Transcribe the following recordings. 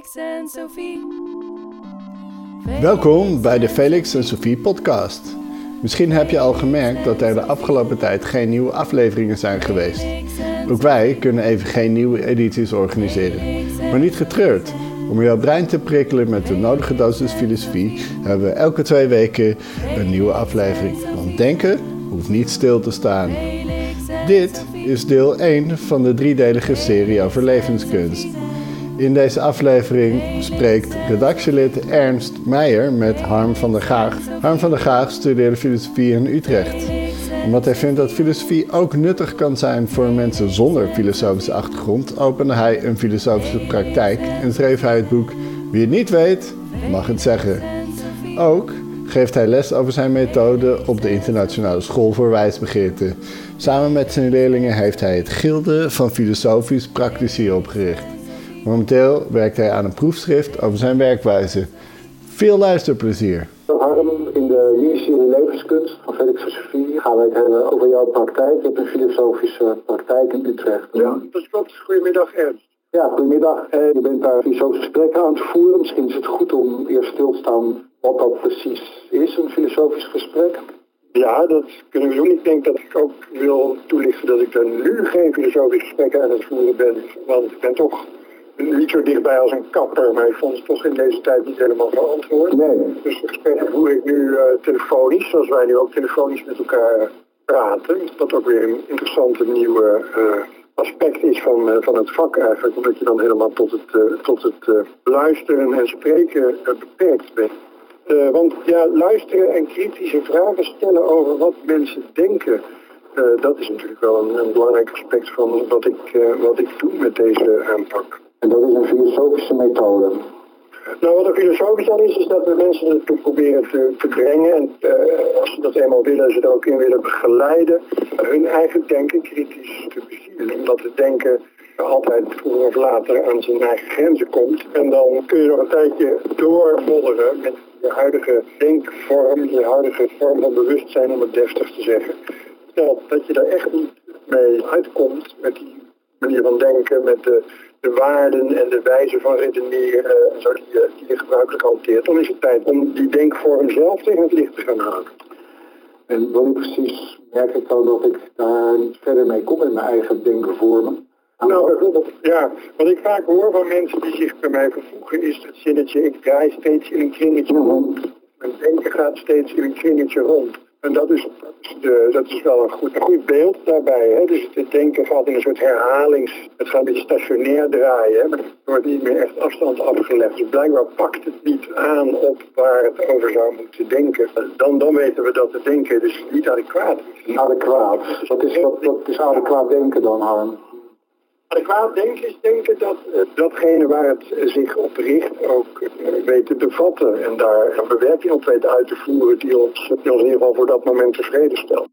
Felix en Sophie. Welkom bij de Felix en Sophie podcast. Misschien heb je al gemerkt dat er de afgelopen tijd geen nieuwe afleveringen zijn geweest. Ook wij kunnen even geen nieuwe edities organiseren. Maar niet getreurd. Om jouw brein te prikkelen met de nodige dosis filosofie hebben we elke twee weken een nieuwe aflevering. Want denken hoeft niet stil te staan. Dit is deel 1 van de driedelige serie over levenskunst. In deze aflevering spreekt redactielid Ernst Meijer met Harm van der Gaag. Harm van der Gaag studeerde filosofie in Utrecht. Omdat hij vindt dat filosofie ook nuttig kan zijn voor mensen zonder filosofische achtergrond, opende hij een filosofische praktijk en schreef hij het boek Wie het niet weet, mag het zeggen. Ook geeft hij les over zijn methode op de Internationale School voor Wijsbegeerte. Samen met zijn leerlingen heeft hij het Gilde van Filosofisch Praktici opgericht. Momenteel werkt hij aan een proefschrift over zijn werkwijze. Veel luisterplezier. Harm, in de miniserie Levenskunst van Felix Filosofie gaan wij het hebben over jouw praktijk. Je hebt een filosofische praktijk in Utrecht. Ja, dat klopt. Goedemiddag Ernst. Ja, goedemiddag. Eh, je bent daar filosofische gesprekken aan het voeren. Misschien is het goed om eerst stil te staan wat dat precies is, een filosofisch gesprek. Ja, dat kunnen we doen. Ik denk dat ik ook wil toelichten dat ik er nu geen filosofische gesprekken aan het voeren ben. Want ik ben toch niet zo dichtbij als een kapper, maar ik vond het toch in deze tijd niet helemaal verantwoord. Nee. Dus de gesprekken voer ik nu eh, telefonisch, zoals wij nu ook telefonisch met elkaar praten. Wat ook weer een interessante nieuwe eh, aspect is van, eh, van het vak eigenlijk, omdat je dan helemaal tot het, tot het luisteren en spreken beperkt bent. Want ja, luisteren en kritische vragen stellen over wat mensen denken, dat is natuurlijk wel een, een belangrijk aspect van wat ik, wat ik doe met deze aanpak. En dat is een filosofische methode. Nou, wat er filosofisch dan is, is dat we mensen ertoe proberen te, te brengen. En eh, als ze dat eenmaal willen, ze er ook in willen begeleiden. Hun eigen denken kritisch te bezielen. Omdat het denken altijd vroeger of later aan zijn eigen grenzen komt. En dan kun je nog een tijdje doormodderen met je huidige denkvorm, je huidige vorm van bewustzijn, om het deftig te zeggen. Stel dat je daar echt niet mee uitkomt met die manier van denken, met de, de waarden en de wijze van redeneren, en zo die, je- die je gebruikelijk hanteert, dan is het tijd om die denkvorm zelf tegen het licht te gaan halen. En wanneer precies merk ik dan dat ik daar niet verder mee kom in mijn eigen denken vormen? Nou, bijvoorbeeld, ja, wat ik vaak hoor van mensen die zich bij mij vervoegen is het zinnetje, ik draai steeds in een kringetje rond. Mijn denken gaat steeds in een kringetje rond. En dat is, dat is, wel een goed, een goed beeld daarbij. Hè? Dus het denken gaat in een soort herhalings... Het gaat een beetje stationair draaien. Hè? Maar er wordt niet meer echt afstand afgelegd. Dus blijkbaar pakt het niet aan op waar het over zou moeten denken. Dan, dan weten we dat het denken dus niet adequaat is. Adequaat. Wat is, wat, wat is adequaat denken dan, Harm? Adequaat denken is denken dat eh, datgene waar het zich op richt ook eh, weet te bevatten en daar een bewerking op weet uit te voeren die ons, die ons in ieder geval voor dat moment tevreden stelt.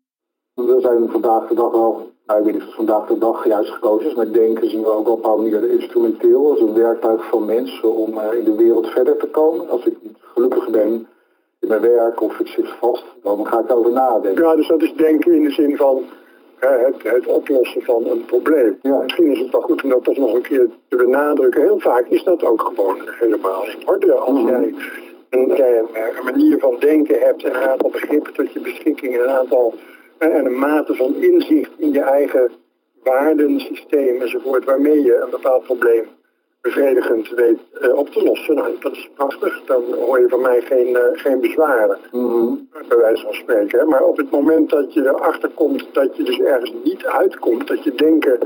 We zijn vandaag de dag wel, nou, ik weet niet of het vandaag de dag juist gekozen is, maar denken zien we ook op een bepaalde manier instrumenteel als een werktuig van mensen om eh, in de wereld verder te komen. Als ik niet gelukkig ben in mijn werk of ik zit vast, dan ga ik over nadenken. Ja, dus dat is denken in de zin van eh, het, het oplossen van een probleem. Ja. Misschien is het wel goed om dat toch nog een keer te benadrukken. Heel vaak is dat ook gewoon helemaal in orde. Als Mhm. jij een, jij een, eh, een manier van denken hebt en een aantal begrippen tot je beschikking en een aantal en een mate van inzicht in je eigen waardensysteem enzovoort, waarmee je een bepaald probleem bevredigend weet eh, op te lossen. Nou, dat is prachtig. Dan hoor je van mij geen, eh, geen bezwaren Mhm. bij wijze van spreken. hè. Maar op het moment dat je erachter komt dat je dus ergens niet uitkomt, dat je denken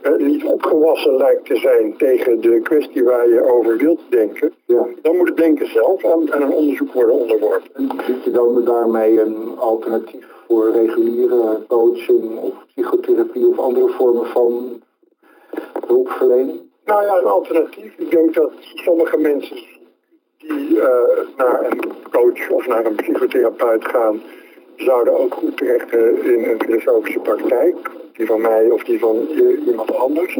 eh, niet opgewassen lijkt te zijn tegen de kwestie waar je over wilt denken, Ja. dan moet het denken zelf aan, aan een onderzoek worden onderworpen. En ziet je dan daarmee een alternatief voor reguliere coaching of psychotherapie of andere vormen van hulpverlening? Nou ja, een alternatief. Ik denk dat sommige mensen die eh, naar een coach of naar een psychotherapeut gaan, zouden ook goed terecht in een filosofische praktijk. Die van mij of die van iemand anders.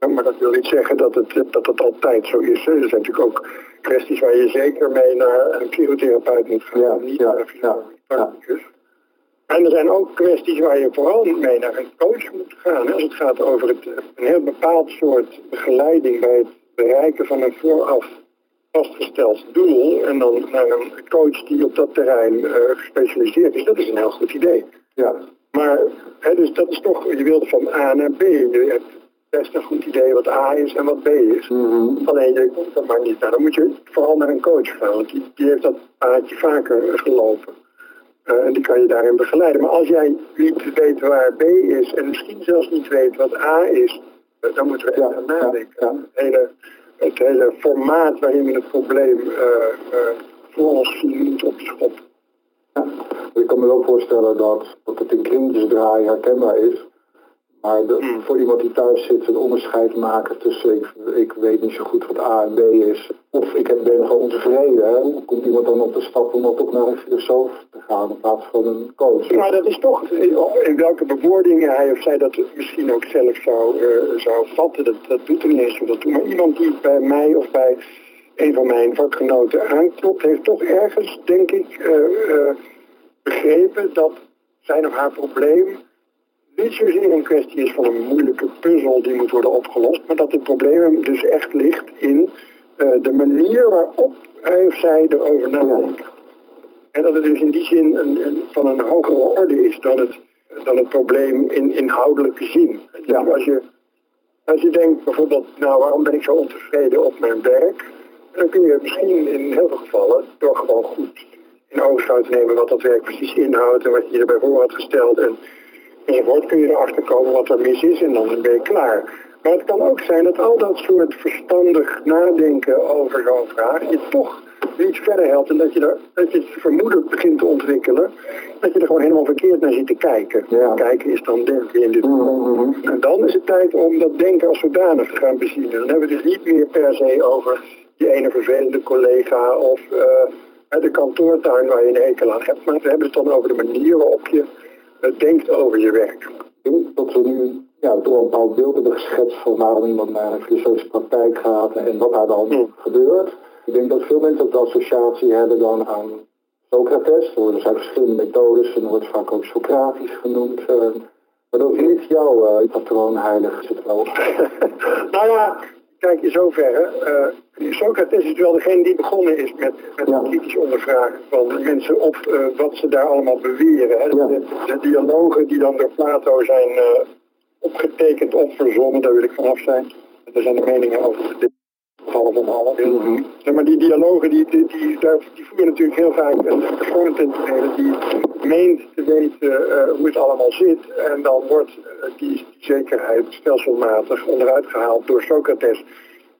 Ja, Maar dat wil niet zeggen dat het, dat het altijd zo is. Hè. Er zijn natuurlijk ook kwesties waar je zeker mee naar een psychotherapeut moet gaan. Ja, niet ja, naar een filosofisch ja. En er zijn ook kwesties waar je vooral mee naar een coach moet gaan. Als het gaat over het, een heel bepaald soort begeleiding bij het bereiken van een vooraf vastgesteld doel en dan naar een coach die op dat terrein uh, gespecialiseerd is, dat is een heel goed idee. Ja. Maar hè, dus dat is toch, je wilt van A naar B. Je hebt best een goed idee wat A is en wat B is. Mhm. Alleen je komt er maar niet. Dan moet je vooral naar een coach gaan, want die, die heeft dat paadje vaker gelopen. Uh, en die kan je daarin begeleiden. Maar als jij niet weet waar B is en misschien zelfs niet weet wat A is, uh, dan moeten we nadenken. Ja, ja. Het, hele, het hele formaat waarin we het probleem uh, voor ons zien moet opschoppen. Ja. Ik kan me wel voorstellen dat, dat het in kringetjes draaien herkenbaar is. Maar de, Hmm. voor iemand die thuis zit, een onderscheid maken tussen ik, ik weet niet zo goed wat A en B is. Of ik ben gewoon ontevreden. Hè? Hoe komt iemand dan op de stap om toch naar een filosoof te gaan in plaats van een coach? Maar dat is toch, in welke bewoordingen hij of zij dat misschien ook zelf zou, eh, zou vatten, dat, dat doet er niet eens toe. Maar iemand die bij mij of bij een van mijn vakgenoten aanklopt, heeft toch ergens, denk ik, eh, eh, begrepen dat zijn of haar probleem niet zozeer een kwestie is van een moeilijke puzzel die moet worden opgelost, maar dat het probleem dus echt ligt in eh, de manier waarop hij of zij erover nadenkt. En dat het dus in die zin een, een- van een hogere orde is dan het, dan het probleem in inhoudelijke zin. Ja. Als, je, als je denkt bijvoorbeeld, nou waarom ben ik zo ontevreden op mijn werk? Dan kun je misschien in heel veel gevallen door gewoon goed in oogschouw te nemen wat dat werk precies inhoudt en wat je erbij voor had gesteld. En enzovoort kun je erachter komen wat er mis is en dan ben je klaar. Maar het kan ook zijn dat al dat soort verstandig nadenken over zo'n vraag je toch niet verder helpt en dat je, er, dat je het vermoeden begint te ontwikkelen dat je er gewoon helemaal verkeerd naar zit te kijken. Ja. Kijken is dan denken in dit Mhm. en dan is het tijd om dat denken als zodanig te gaan bezien. Dan hebben we het dus niet meer per se over die ene vervelende collega of eh, de kantoortuin waar je een hekel aan hebt. Maar we hebben het dan over de manier waarop je denkt over je werk. Ik denk dat we nu ja, door een bepaald beeld hebben geschetst van waarom iemand naar een filosofische praktijk gaat en wat daar dan Hmm. gebeurt. Ik denk dat veel mensen ook de associatie hebben dan aan Socrates. Er zijn verschillende methodes en er wordt vaak ook Socratisch genoemd. eh, maar dat is niet jouw uh, patroonheilig, is het wel. nou ja, kijk in zoverre. eh, Socrates is wel degene die begonnen is met, met Ja. kritisch ondervragen van mensen op eh, wat ze daar allemaal beweren. Hè. Ja. De, de dialogen die dan door Plato zijn eh, opgetekend of verzonnen, daar wil ik vanaf zijn. Er zijn de meningen over half om half. Maar die dialogen die, die, die, daar, die voeren natuurlijk heel vaak een persoon ten tonele die meent te weten eh, hoe het allemaal zit. En dan wordt eh, die, zekerheid stelselmatig onderuit gehaald door Socrates.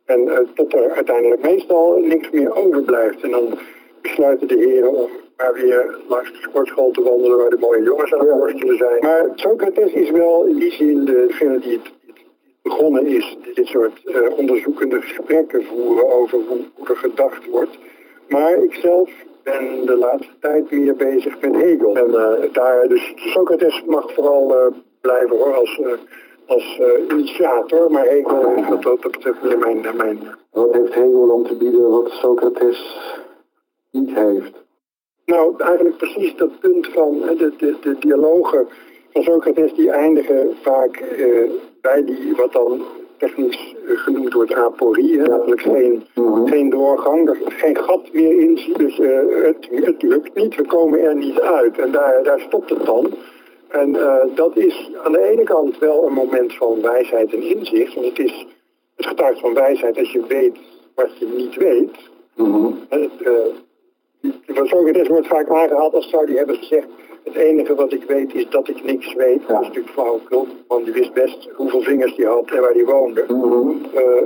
En eh, tot er uiteindelijk meestal niks meer overblijft. En dan besluiten de heren om maar weer langs de sportschool te wandelen waar de mooie jongens aan het worstelen zijn. Maar Socrates is wel in die zin degene die het begonnen is dit soort eh, onderzoekende gesprekken voeren over hoe, er gedacht wordt. Maar ik zelf ben de laatste tijd meer bezig met Hegel. En eh, daar, dus Socrates mag vooral eh, blijven hoor, als, als initiator, maar Hegel wat dat betreft meer mijn, mijn Wat heeft Hegel dan te bieden wat Socrates niet heeft? Nou, eigenlijk precies dat punt van de, de, de dialogen van Socrates die eindigen vaak bij die wat dan technisch eh, genoemd wordt aporie. Hè, namelijk geen, geen doorgang, er geen gat meer in. Dus eh, het, het lukt niet, we komen er niet uit. En daar, daar stopt het dan. En eh, dat is aan de ene kant wel een moment van wijsheid en inzicht. Want het, is, het getuigt van wijsheid als je weet wat je niet weet. Mhm. Het, eh, van Socrates wordt vaak aangehaald als zou die hebben gezegd... het enige wat ik weet is dat ik niks weet. Dat is natuurlijk flauwekul, want die wist best hoeveel vingers hij had en waar hij woonde. Mhm. Eh, eh,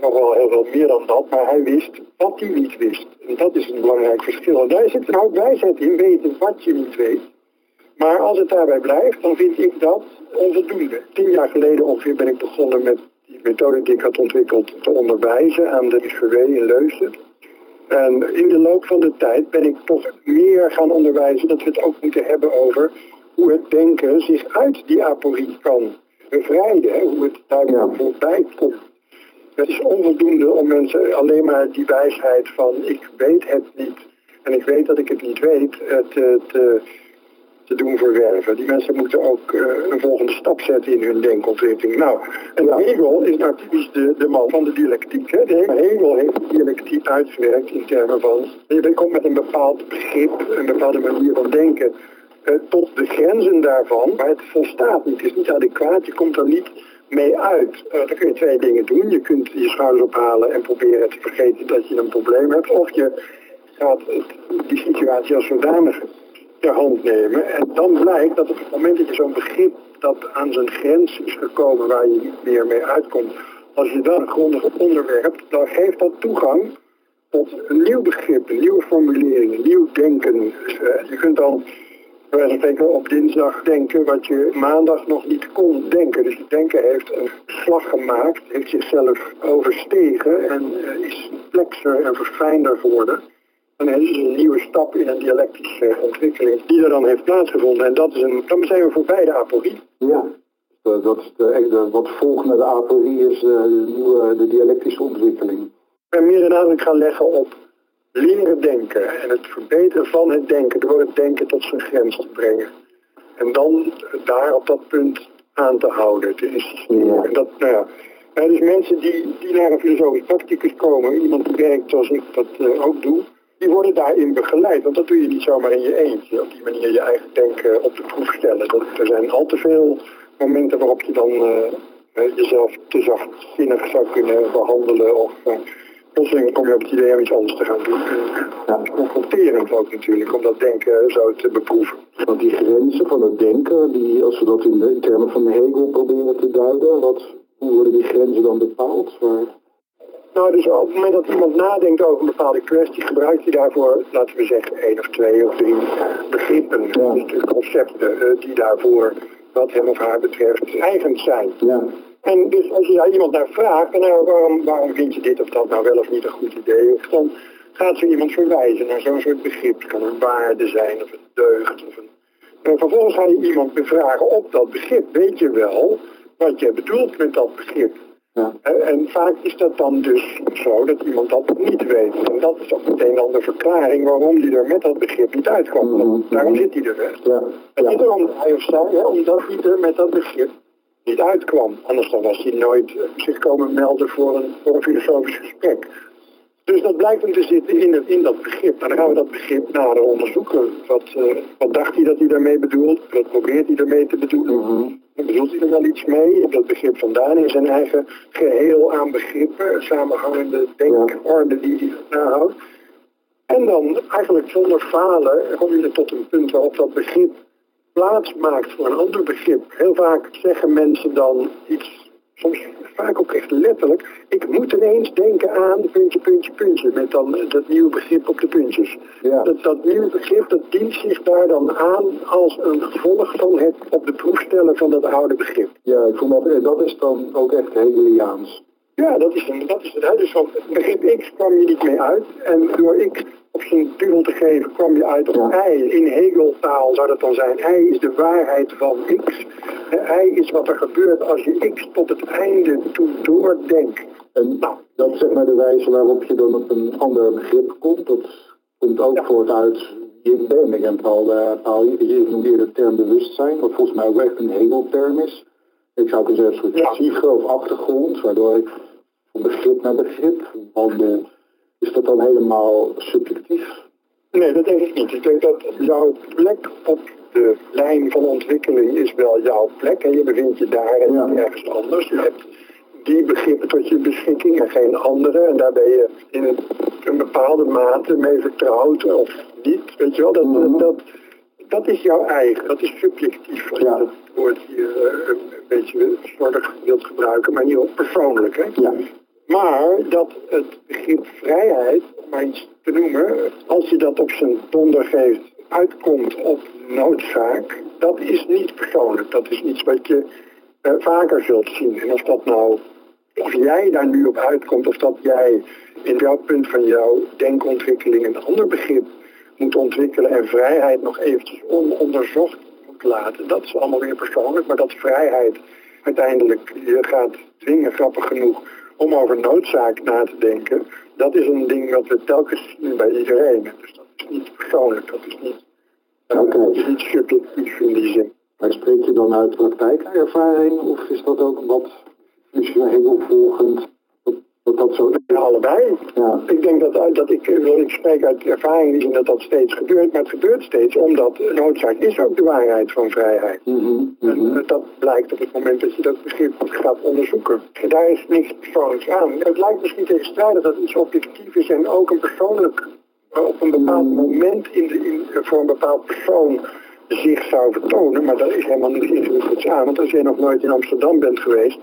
nog wel heel veel meer dan dat, maar hij wist wat hij niet wist. En dat is een belangrijk verschil. En daar zit een hoop wijsheid in, weten wat je niet weet. Maar als het daarbij blijft, dan vind ik dat onvoldoende. Tien jaar geleden ongeveer ben ik begonnen met die methode die ik had ontwikkeld te onderwijzen aan de SVW in Leusden. En in de loop van de tijd ben ik toch meer gaan onderwijzen dat we het ook moeten hebben over hoe het denken zich uit die aporie kan bevrijden. hè, Hoe het daar Ja. voorbij komt. Het is onvoldoende om mensen alleen maar die wijsheid van ik weet het niet en ik weet dat ik het niet weet eh, te, te, te doen verwerven. Die mensen moeten ook uh, een volgende stap zetten in hun denkontwikkeling. Nou, en Hegel is nou typisch de, de man van de dialectiek. Hè? De Hegel heeft de dialectiek uitgewerkt in termen van... Je komt met een bepaald begrip, een bepaalde manier van denken... Uh, tot de grenzen daarvan, maar het volstaat niet. Het is niet adequaat, je komt er niet mee uit. Uh, dan kun je twee dingen doen. Je kunt je schouders ophalen en proberen te vergeten dat je een probleem hebt. Of je gaat die situatie als zodanig hand nemen. En dan blijkt dat op het moment dat je zo'n begrip dat aan zijn grens is gekomen waar je niet meer mee uitkomt, als je dan grondig onderwerpt, dan geeft dat toegang tot een nieuw begrip, nieuwe formulering, een nieuw denken. Dus, uh, je kunt dan spreken op dinsdag denken wat je maandag nog niet kon denken. Dus het denken heeft een slag gemaakt, heeft zichzelf overstegen en uh, is complexer en verfijnder geworden. Is een nieuwe stap in een dialectische ontwikkeling die er dan heeft plaatsgevonden. En dat is een, dan zijn we voorbij de aporie. Ja, dat is de, wat volgt naar de aporie is de, nieuwe, de dialectische ontwikkeling. En meer de nadruk gaan leggen op leren denken en het verbeteren van het denken door het denken tot zijn grens te brengen. En dan daar op dat punt aan te houden, te insisteren. En dat, nou ja, dus mensen die, die naar een filosofisch practicus komen, iemand die werkt zoals ik dat uh, ook doe, die worden daarin begeleid. Want dat doe je niet zomaar in je eentje. Op die manier je eigen denken op de proef stellen. Dat, er zijn al te veel momenten waarop je dan uh, jezelf te zachtzinnig zou kunnen behandelen. Of uh, plotseling kom je op het idee om iets anders te gaan doen. Ja. Confronterend ook natuurlijk, om dat denken zo te beproeven. Want die grenzen van het denken, die, als we dat in, de, termen van Hegel proberen te duiden, wat, hoe worden die grenzen dan bepaald? Nou, dus op het moment dat iemand nadenkt over een bepaalde kwestie, gebruikt hij daarvoor, laten we zeggen, één of twee of drie begrippen, ja. dus concepten uh, die daarvoor, wat hem of haar betreft, eigen zijn. Ja. En dus als je daar iemand naar vraagt, nou, waarom, waarom vind je dit of dat nou wel of niet een goed idee, of dan gaat zo iemand verwijzen naar zo'n soort begrip. Het kan een waarde zijn of een deugd. Of een... En vervolgens ga je iemand bevragen op dat begrip. Weet je wel wat je bedoelt met dat begrip? Ja. En vaak is dat dan dus zo dat iemand dat niet weet. En dat is ook meteen dan de verklaring waarom hij er met dat begrip niet uitkwam. Mm -hmm. Daarom zit hij er. Ja. En niet hij of zij, hè, omdat hij er met dat begrip niet uitkwam. Anders dan was hij nooit zich komen melden voor een, voor een filosofisch gesprek. Dus dat blijkt hem te zitten in, het, in dat begrip. En dan gaan we dat begrip nader onderzoeken. Wat, uh, wat dacht hij dat hij daarmee bedoelt? Wat probeert hij daarmee te bedoelen? Mm -hmm. Bedoelt hij er wel iets mee? Dat begrip vandaan in zijn eigen geheel aan begrippen, samenhangende denkorde die hij nahoudt. En dan eigenlijk zonder falen kom je tot een punt waarop dat begrip plaats maakt voor een ander begrip. Heel vaak zeggen mensen dan iets, soms vaak ook echt letterlijk, ik moet ineens denken aan puntje, puntje, puntje, met dan dat nieuwe begrip op de puntjes. Ja. Dat, dat nieuwe begrip, dat dient zich daar dan aan als een gevolg van het op de proef stellen van dat oude begrip. Ja, ik vond dat, dat is dan ook echt Hegeliaans. Ja, dat is, dat is het. Dus van begrip X kwam je niet mee uit. En door X op zijn dubbel te geven kwam je uit op. I. In Hegeltaal zou dat dan zijn. I is de waarheid van X. En I is wat er gebeurt als je X tot het einde toe doordenkt. En nou, dat is zeg maar de wijze waarop je dan op een ander begrip komt. Dat komt ook ja. voort uit wie ik ben. Ik heb al, al je noemde eerder de term bewustzijn, wat volgens mij ook echt een Hegel-term is. Ik zou kunnen zeggen een soort psyche of achtergrond, waardoor ik van begrip naar begrip wandel. Is dat dan helemaal subjectief? Nee, dat denk ik niet. Ik denk dat jouw plek op de lijn van ontwikkeling is wel jouw plek. En je bevindt je daar en ja. ergens anders. Je hebt die begrippen tot je beschikking en geen andere. En daar ben je in een, een bepaalde mate mee vertrouwd of niet. Weet je wel, dat, mm -hmm. dat, dat is jouw eigen. Dat is subjectief. Als ja. je dat woord hier uh, een beetje slordig wilt gebruiken, maar niet ook persoonlijk. Hè? Ja. Maar dat het begrip vrijheid, om maar iets te noemen, als je dat op zijn donder geeft, uitkomt op noodzaak, dat is niet persoonlijk. Dat is iets wat je uh, vaker zult zien. En of dat nou, of jij daar nu op uitkomt, of dat jij in jouw punt van jouw denkontwikkeling een ander begrip moet ontwikkelen en vrijheid nog eventjes ononderzocht moet laten, dat is allemaal weer persoonlijk. Maar dat vrijheid uiteindelijk je gaat dwingen, grappig genoeg, om over noodzaak na te denken, dat is een ding wat we telkens zien bij iedereen. Dus dat is niet persoonlijk, dat is niet is niet subjectief in die zin. Maar spreek je dan uit praktijkervaring of is dat ook wat functioneel opvolgend? Zo allebei. Ja. Ik denk dat, dat ik, wil ik spreek uit ervaring die dat dat steeds gebeurt, maar het gebeurt steeds omdat noodzaak is ook de waarheid van vrijheid. Mhm, mhm. eh, dat blijkt op het moment dat je dat begrip gaat onderzoeken. En daar is niks persoonlijks aan. Het lijkt misschien tegenstrijdig dat iets objectief is en ook een persoonlijk, eh, op een bepaald moment in de, in, eh, voor een bepaald persoon zich zou vertonen. Maar daar is helemaal niks ingewikkelds aan. Want als jij nog nooit in Amsterdam bent geweest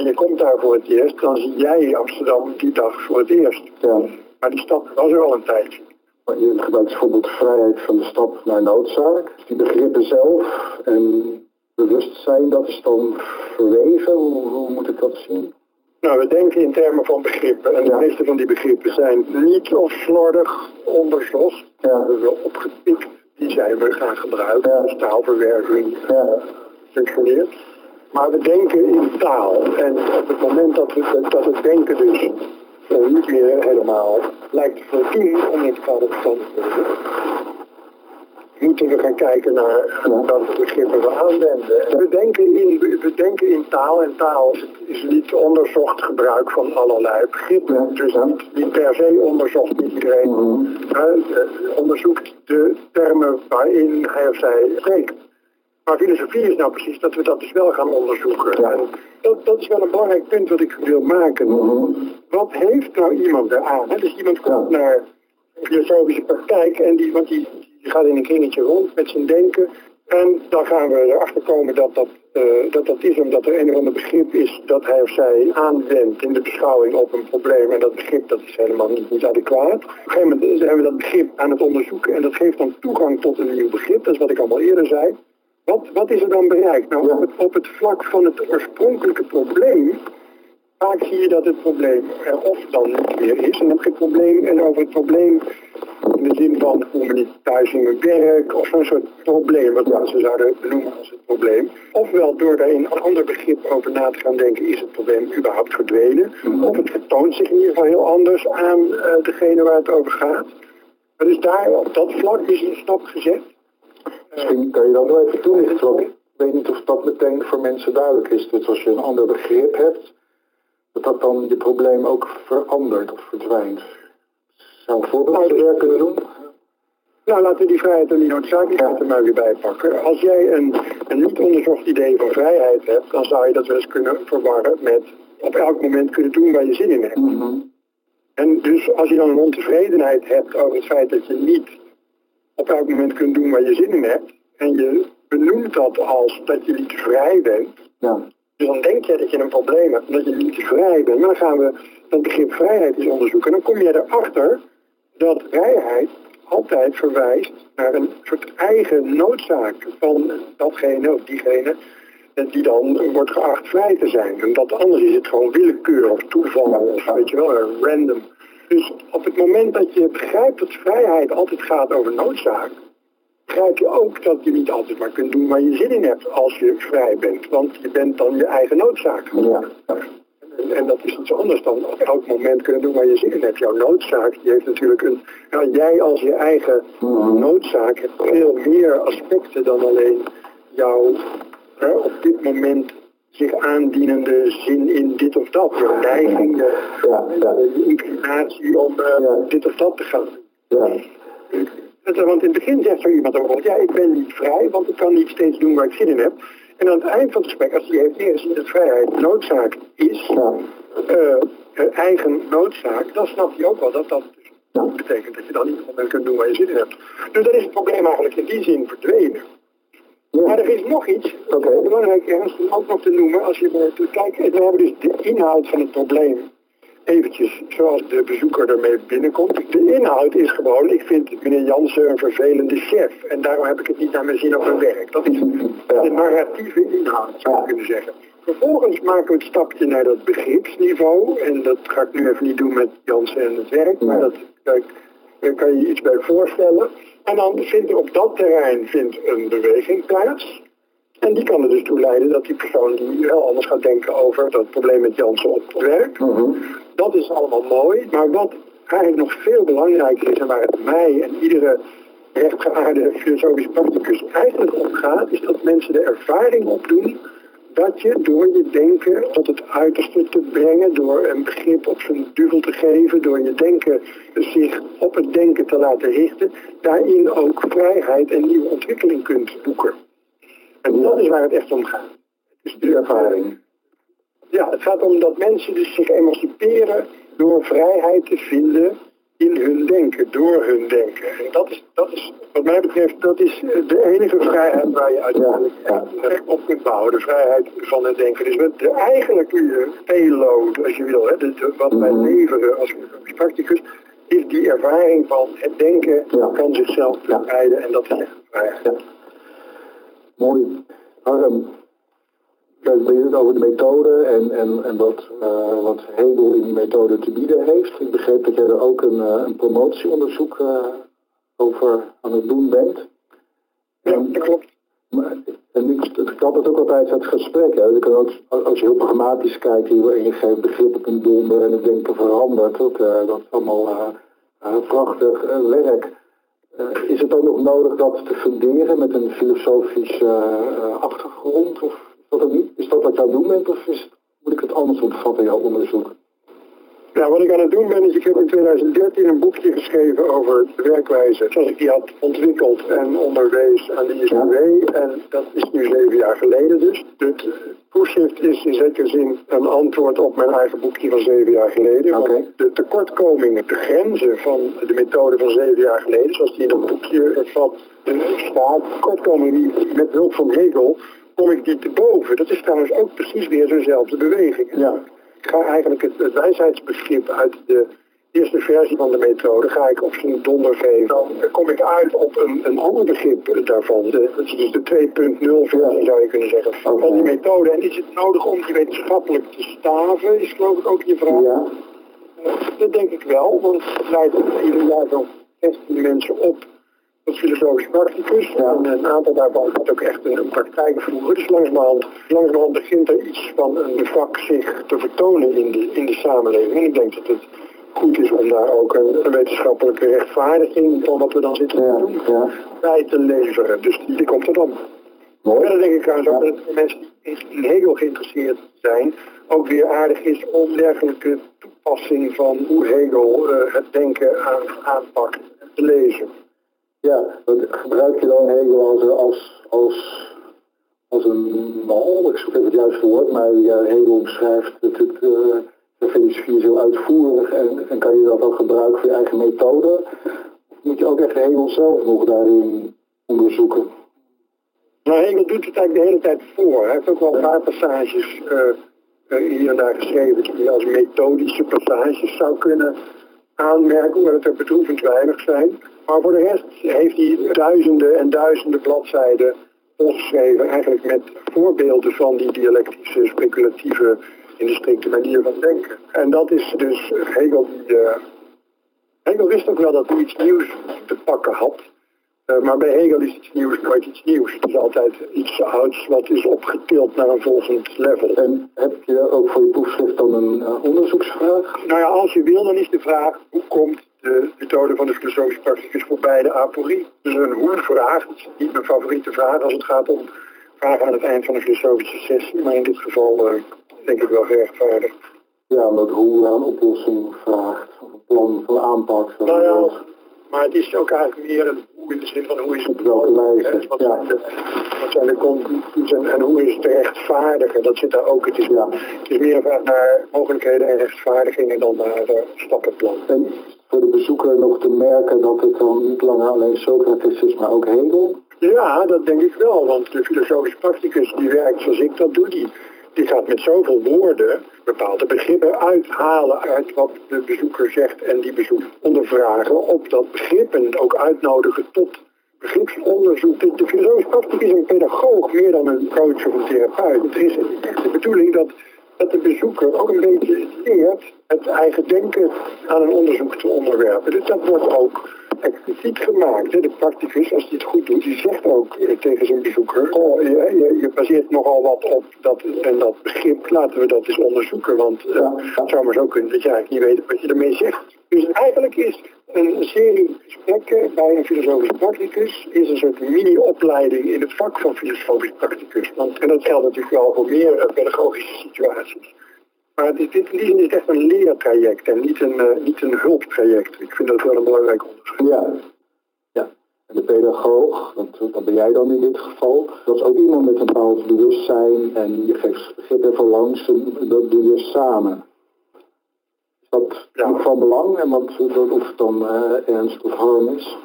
en je komt daar voor het eerst, dan zie jij Amsterdam die dag voor het eerst. Ja. Maar die stad was er al een tijdje. Maar Je gebruikt bijvoorbeeld de vrijheid van de stap naar noodzaak. Die begrippen zelf en bewustzijn, dat is dan verweven. Hoe, hoe moet ik dat zien? Nou, we denken in termen van begrippen. En de meeste van die begrippen zijn niet of slordig onderzocht. Ja. We hebben wel opgepikt. Die zijn we gaan gebruiken. Ja. als taalverwerking Ja. functioneert. Maar we denken in taal. En op het moment dat, we, dat het denken dus eh, niet meer helemaal lijkt te voldoen om een bepaalde verstandigheden, moeten we gaan kijken naar welke begrippen we aanwenden. En We denken, in, we denken in taal en taal is niet onderzocht gebruik van allerlei begrippen. Dus niet, niet per se onderzocht niet iedereen Mhm. eh, onderzoekt de termen waarin hij of zij spreekt. Maar filosofie is nou precies dat we dat dus wel gaan onderzoeken. Ja. En dat, dat is wel een belangrijk punt wat ik wil maken. Mhm. Wat heeft nou iemand eraan? Hè? Dus iemand komt Ja. naar een filosofische praktijk en die, want die, die gaat in een kringetje rond met zijn denken. En dan gaan we erachter komen dat dat, eh, dat dat is omdat er een of ander begrip is dat hij of zij aanwendt in de beschouwing op een probleem. En dat begrip dat is helemaal niet, niet adequaat. Op een gegeven moment zijn we dat begrip aan het onderzoeken en dat geeft dan toegang tot een nieuw begrip. Dat is wat ik allemaal eerder zei. Wat, wat is er dan bereikt? Nou, op, het, vlak van het oorspronkelijke probleem Vaak zie je dat het probleem er of dan niet meer is. En heb probleem en over het probleem in de zin van hoe niet thuis in mijn werk of zo'n soort probleem wat mensen zouden benoemen als het probleem. Ofwel door daar in een ander begrip over na te gaan denken is het probleem überhaupt verdwenen. Of het vertoont zich in ieder geval heel anders aan eh, degene waar het over gaat. Dus daar op dat vlak is een stap gezet. Misschien kan je dan nog even toelichten, want ik weet niet of dat meteen voor mensen duidelijk is. Dus als je een ander begrip hebt, dat dat dan je probleem ook verandert of verdwijnt. Zou een voorbeeld er kunnen doen? Nou, laten we die vrijheid en die noodzakelijkheid er maar weer bij pakken. Als jij een, een niet onderzocht idee van vrijheid hebt, dan zou je dat wel eens kunnen verwarren met op elk moment kunnen doen waar je zin in hebt. Mhm. En dus als je dan een ontevredenheid hebt over het feit dat je niet op elk moment kunt doen waar je zin in hebt, en je benoemt dat als dat je niet vrij bent, Ja. dus dan denk je dat je een probleem hebt, omdat je niet vrij bent. Maar dan gaan we dat begrip vrijheid eens onderzoeken. En dan kom je erachter dat vrijheid altijd verwijst naar een soort eigen noodzaak van datgene of diegene die dan wordt geacht vrij te zijn. En dat anders is het gewoon willekeur of toeval of weet je wel, random. Dus op het moment dat je begrijpt dat vrijheid altijd gaat over noodzaak, begrijp je ook dat je niet altijd maar kunt doen waar je zin in hebt als je vrij bent. Want je bent dan je eigen noodzaak. Ja. En, en dat is iets anders dan op elk moment kunnen doen waar je zin in hebt. Jouw noodzaak, die heeft natuurlijk een... Ja, jij als je eigen noodzaak hebt veel meer aspecten dan alleen jouw hè, op dit moment zich aandienende zin in dit of dat. Je neiging, je, Ja, ja. je inclinatie om eh, dit of dat te gaan doen. Want in het begin zegt zo iemand ook, ja, ik ben niet vrij, want ik kan niet steeds doen waar ik zin in heb. En aan het eind van het gesprek, als hij heeft neergezien dat vrijheid noodzaak is, Ja. eh, eh, eigen noodzaak, dan snapt hij ook wel dat dat dus betekent dat je dan niet meer kunt doen waar je zin in hebt. Dus dan is het probleem eigenlijk in die zin verdwenen. Maar er is nog iets, Oké. belangrijk ergens om ook nog te noemen, als je maar kijkt, we hebben dus de inhoud van het probleem eventjes zoals de bezoeker ermee binnenkomt. De inhoud is gewoon, ik vind meneer Jansen een vervelende chef. En daarom heb ik het niet naar mijn zin op mijn werk. Dat is de narratieve inhoud, zou je kunnen zeggen. Vervolgens maken we het stapje naar dat begripsniveau. En dat ga ik nu even niet doen met Jansen en het werk. Maar dat, daar kan je je iets bij voorstellen. En dan vindt er op dat terrein vindt een beweging plaats. En die kan er dus toe leiden dat die persoon die heel anders gaat denken over dat probleem met Jansen op het werk. Mhm. Dat is allemaal mooi, maar wat eigenlijk nog veel belangrijker is en waar het mij en iedere rechtgeaarde filosofische practicus eigenlijk om gaat, is dat mensen de ervaring opdoen dat je door je denken tot het uiterste te brengen, door een begrip op zijn duvel te geven, door je denken zich op het denken te laten richten, daarin ook vrijheid en nieuwe ontwikkeling kunt boeken. En dat is waar het echt om gaat. Dus de ervaring. Ja, het gaat om dat mensen dus zich emanciperen door vrijheid te vinden in hun denken, door hun denken. En dat is, dat is wat mij betreft, dat is de enige vrijheid waar je uiteindelijk ja, op kunt bouwen. De vrijheid van het denken. Dus met de eigenlijke payload, als je wil, hè, de, wat wij mhm. leveren als practicus, is die ervaring van het denken ja. kan zichzelf bevrijden. En dat is echt vrijheid. Mooi. Harm, je het over de methode en, en, en wat, uh, wat Hegel in die methode te bieden heeft. Ik begreep dat jij er ook een, uh, een promotieonderzoek uh, over aan het doen bent. Ja, dat klopt. En ik, ik had het ook altijd het gesprek. Hè. Je kan ook, als je heel pragmatisch kijkt en je geeft begrip op een donder en het denken verandert. Dat, dat is allemaal prachtig werk. is het ook nog nodig dat te funderen met een filosofische achtergrond? Of dat niet? Is dat wat jij aan doen bent of is, moet ik het anders opvatten, jouw onderzoek? Nou, wat ik aan het doen ben is, ik heb in 2013 een boekje geschreven over de werkwijze zoals ik die had ontwikkeld en onderwees aan de ISW. En dat is nu zeven jaar geleden dus. Het proefschrift is in zekere zin een antwoord op mijn eigen boekje van zeven jaar geleden. Okay. De tekortkomingen, de grenzen van de methode van zeven jaar geleden, zoals die in dat boekje vat, staat, tekortkomingen die met hulp van Hegel kom ik die te boven. Dat is trouwens ook precies weer zo'nzelfde beweging. Ja. Ik ga eigenlijk het, het wijsheidsbegrip uit de eerste versie van de methode ga ik op zijn donder geven. Dan kom ik uit op een, een ander begrip daarvan. De, dat is dus de 2.0 versie zou je kunnen zeggen van die methode. En is het nodig om die wetenschappelijk te staven, is geloof ik ook je vraag. Ja. Uh, dat denk ik wel, want het leidt ieder jaar zo'n 16 mensen op filosofisch practicus. En een aantal daarvan gaat ook echt een, praktijk voeren. Dus langzamerhand, langzamerhand begint er iets van een vak zich te vertonen in de, in de samenleving. En ik denk dat het goed is om daar ook een, wetenschappelijke rechtvaardiging van wat we dan zitten te doen ja. bij te leveren. Dus die, komt er dan. Mooi. En dan denk ik trouwens ook dat mensen die in Hegel geïnteresseerd zijn, ook weer aardig is om dergelijke toepassing van hoe Hegel uh, het denken aan, aanpakt te lezen. Ja, wat gebruik je dan Hegel als, als, als, als een mal? Ik zoek even het juiste woord, maar ja, Hegel beschrijft natuurlijk uh, de filosofie zo uitvoerig en, en kan je dat ook gebruiken voor je eigen methode? Of moet je ook echt Hegel zelf nog daarin onderzoeken? Nou, Hegel doet het eigenlijk de hele tijd voor. Hij heeft ook wel een paar passages uh, hier en daar geschreven die je als methodische passages zou kunnen aanmerken, hoewel het er bedroevend weinig zijn. Maar voor de rest heeft hij duizenden en duizenden bladzijden volgeschreven, eigenlijk met voorbeelden van die dialectische, speculatieve, in de strikte manier van denken. En dat is dus Hegel die... Uh, Hegel wist ook wel dat hij iets nieuws te pakken had. Uh, maar bij Hegel is iets nieuws nooit iets nieuws. Het is altijd iets ouds wat is opgetild naar een volgend level. En heb je ook voor je proefschrift dan een uh, onderzoeksvraag? Nou ja, als je wil, dan is de vraag hoe komt de methode van de filosofische practicus voorbij de aporie. Dus een hoe-vraag, dat is niet mijn favoriete vraag als het gaat om vragen aan het eind van een filosofische sessie, maar in dit geval uh, denk ik wel gerechtvaardigd. Ja, omdat hoe een oplossing vraagt, of een plan van aanpak. Nou ja, maar het is ook eigenlijk meer een hoe in de zin van hoe is het welke wijze. Wat, ja. wat zijn de conclusies en, en, hoe is het te rechtvaardigen? Dat zit daar ook. Het is, ja. het is meer een vraag naar mogelijkheden en rechtvaardigingen dan naar uh, stappenplan. En voor de bezoeker nog te merken dat het dan niet langer alleen Socrates is, maar ook Hegel? Ja, dat denk ik wel, want de filosofisch practicus die werkt zoals ik dat doe, die, die gaat met zoveel woorden bepaalde begrippen uithalen uit wat de bezoeker zegt en die bezoeker ondervragen op dat begrip en ook uitnodigen tot begripsonderzoek. De, de practicus is een pedagoog meer dan een coach of een therapeut. Het is de bedoeling dat dat de bezoeker ook een beetje leert het eigen denken aan een onderzoek te onderwerpen. Dus dat wordt ook expliciet gemaakt. De practicus, als hij het goed doet, die zegt ook tegen zijn bezoeker... Oh, je, je, baseert nogal wat op dat en dat begrip, laten we dat eens onderzoeken. Want uh, het zou maar zo kunnen dat je eigenlijk niet weet wat je ermee zegt. Dus eigenlijk is een serie gesprekken bij een filosofisch practicus is een soort mini-opleiding in het vak van filosofisch practicus. Want, en dat geldt natuurlijk wel voor meer eh, pedagogische situaties. Maar het is, dit is echt een leertraject en niet een, uh, niet een hulptraject. Ik vind dat wel een belangrijk onderscheid. Ja, ja. En de pedagoog, dat ben jij dan in dit geval, dat is ook iemand met een bepaald bewustzijn en je geeft begrip even langs dat doe je samen. Dat ja. van belang en wat, of het dan uh, ernst of harm is?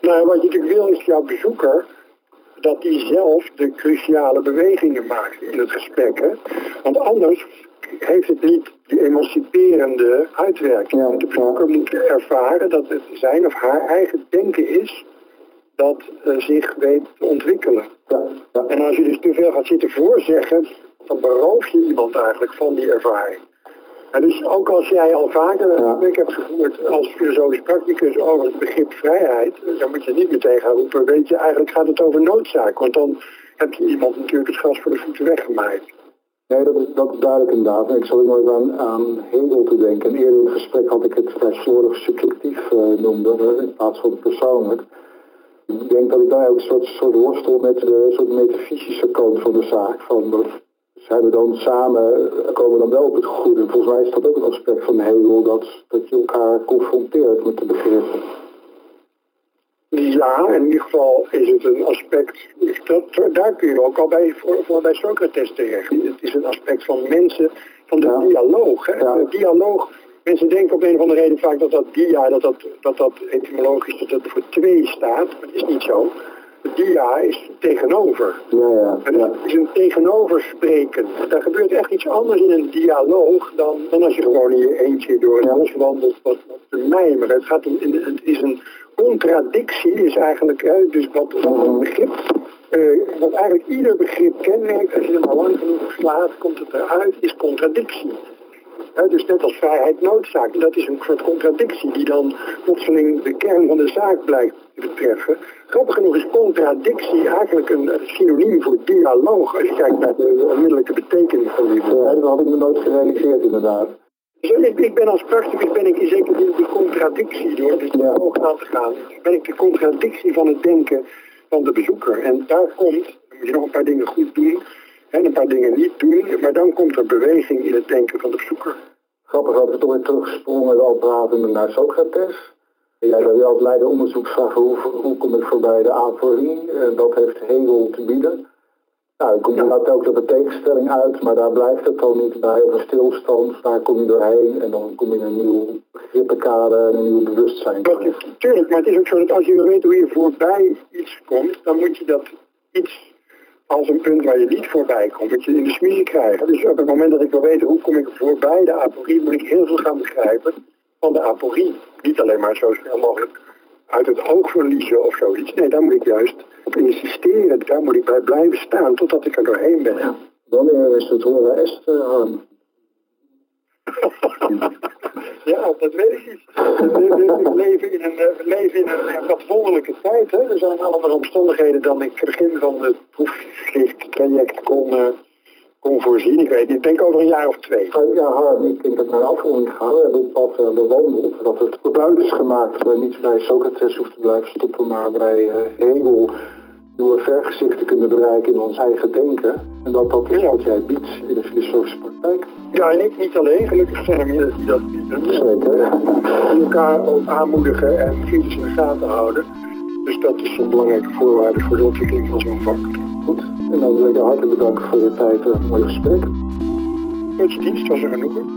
Nou, wat je natuurlijk wil is jouw bezoeker dat hij zelf de cruciale bewegingen maakt in het gesprek. Hè? Want anders heeft het niet die emanciperende uitwerking. Ja, de bezoeker moet ervaren dat het zijn of haar eigen denken is dat uh, zich weet te ontwikkelen. Ja, ja. En als je dus te veel gaat zitten voorzeggen, dan beroof je iemand eigenlijk van die ervaring. En dus ook als jij al vaker een gesprek hebt gevoerd als filosofisch practicus over het begrip vrijheid, dan moet je niet meteen gaan roepen, weet je, eigenlijk gaat het over noodzaak. Want dan heb je iemand natuurlijk het gas voor de voeten weggemaaid. Nee, dat is, dat is duidelijk inderdaad. Ik zal ook nog aan, aan Hegel te denken. En eerder in het gesprek had ik het vrij slordig subjectief uh, noemde, in plaats van persoonlijk. Ik denk dat ik daar ook een soort, soort worstel met de soort metafysische kant van de zaak. Van dat zijn we dan samen, komen dan wel op het goede. Volgens mij is dat ook een aspect van Hegel, dat, dat je elkaar confronteert met de begrippen. Ja, in ieder geval is het een aspect, dat, daar kun je ook al bij, voor, voor bij Socrates terecht. Het is een aspect van mensen, van de dialoog. Hè? De dialoog, mensen denken op een of andere reden vaak dat dat dia, dat dat, dat, dat etymologisch dat dat voor twee staat. Maar dat is niet zo. Dia is tegenover. Ja, ja, en is een tegenoverspreken. Daar gebeurt echt iets anders in een dialoog dan, dan als je gewoon in je eentje door het bos wandelt wat, wat te mijmeren. Het, gaat om, het is een contradictie, is eigenlijk hè, dus wat een begrip, uh, wat eigenlijk ieder begrip kenmerkt, als je er maar lang genoeg slaat, komt het eruit, is contradictie. He, dus net als vrijheid noodzaak. Dat is een soort contradictie die dan plotseling de kern van de zaak blijkt te betreffen. Grappig genoeg is contradictie eigenlijk een synoniem voor dialoog. Als je kijkt naar de onmiddellijke betekenis van die. Ja, dat had ik me nooit gerealiseerd inderdaad. Dus ik, ik ben als practicus ben ik in zekere zin de contradictie door dus hoog aan te gaan. Ben ik de contradictie van het denken van de bezoeker. En daar komt, dan moet je nog een paar dingen goed doen en een paar dingen niet doen, maar dan komt er beweging in het denken van de bezoeker. Grappig dat we toch weer teruggesprongen al praten naar Socrates. Jij wil als leider onderzoeksvraag hoe, hoe kom ik voorbij de aporie? En dat heeft Hegel te bieden. Nou, dan kom je ja. ook de tegenstelling uit, maar daar blijft het dan niet bij. Of een stilstand, daar kom je doorheen en dan kom je in een nieuw begrippenkader en een nieuw bewustzijn. Tuurlijk, maar het is ook zo dat als je weet hoe je voorbij iets komt, dan moet je dat iets als een punt waar je niet voorbij komt, moet je in de smiezen krijgen. Dus op het moment dat ik wil weten hoe kom ik voorbij de aporie, moet ik heel veel gaan begrijpen van de aporie. Niet alleen maar zo snel mogelijk uit het oog verliezen of zoiets. Nee, daar moet ik juist op insisteren. Daar moet ik bij blijven staan totdat ik er doorheen ben. Wanneer is het horen Esther aan? ja, dat weet ik niet. We leven in een, we leven in een wat wonderlijke tijd. Hè? Er zijn allemaal omstandigheden dan ik begin van het proefschrifttraject kon, uh, kon voorzien. Ik weet niet, ik denk over een jaar of twee. Ja, Harm, ik denk dat naar de afronding gaan. We hebben wat bewandeld. Dat het verbuid is gemaakt. Dat we niet bij Socrates hoeft te blijven stoppen, maar bij Hegel nieuwe vergezichten kunnen bereiken in ons eigen denken. En dat dat is wat jij biedt in de filosofische praktijk. Ja, en ik niet alleen. Gelukkig zijn er meer die dat bieden. Zeker. Die elkaar ook aanmoedigen en kritisch in de gaten houden. Dus dat is een belangrijke voorwaarde voor de ontwikkeling van zo'n vak. Goed. En dan wil ik je hartelijk bedanken voor je tijd en mooi gesprek. Je dienst was er genoegen.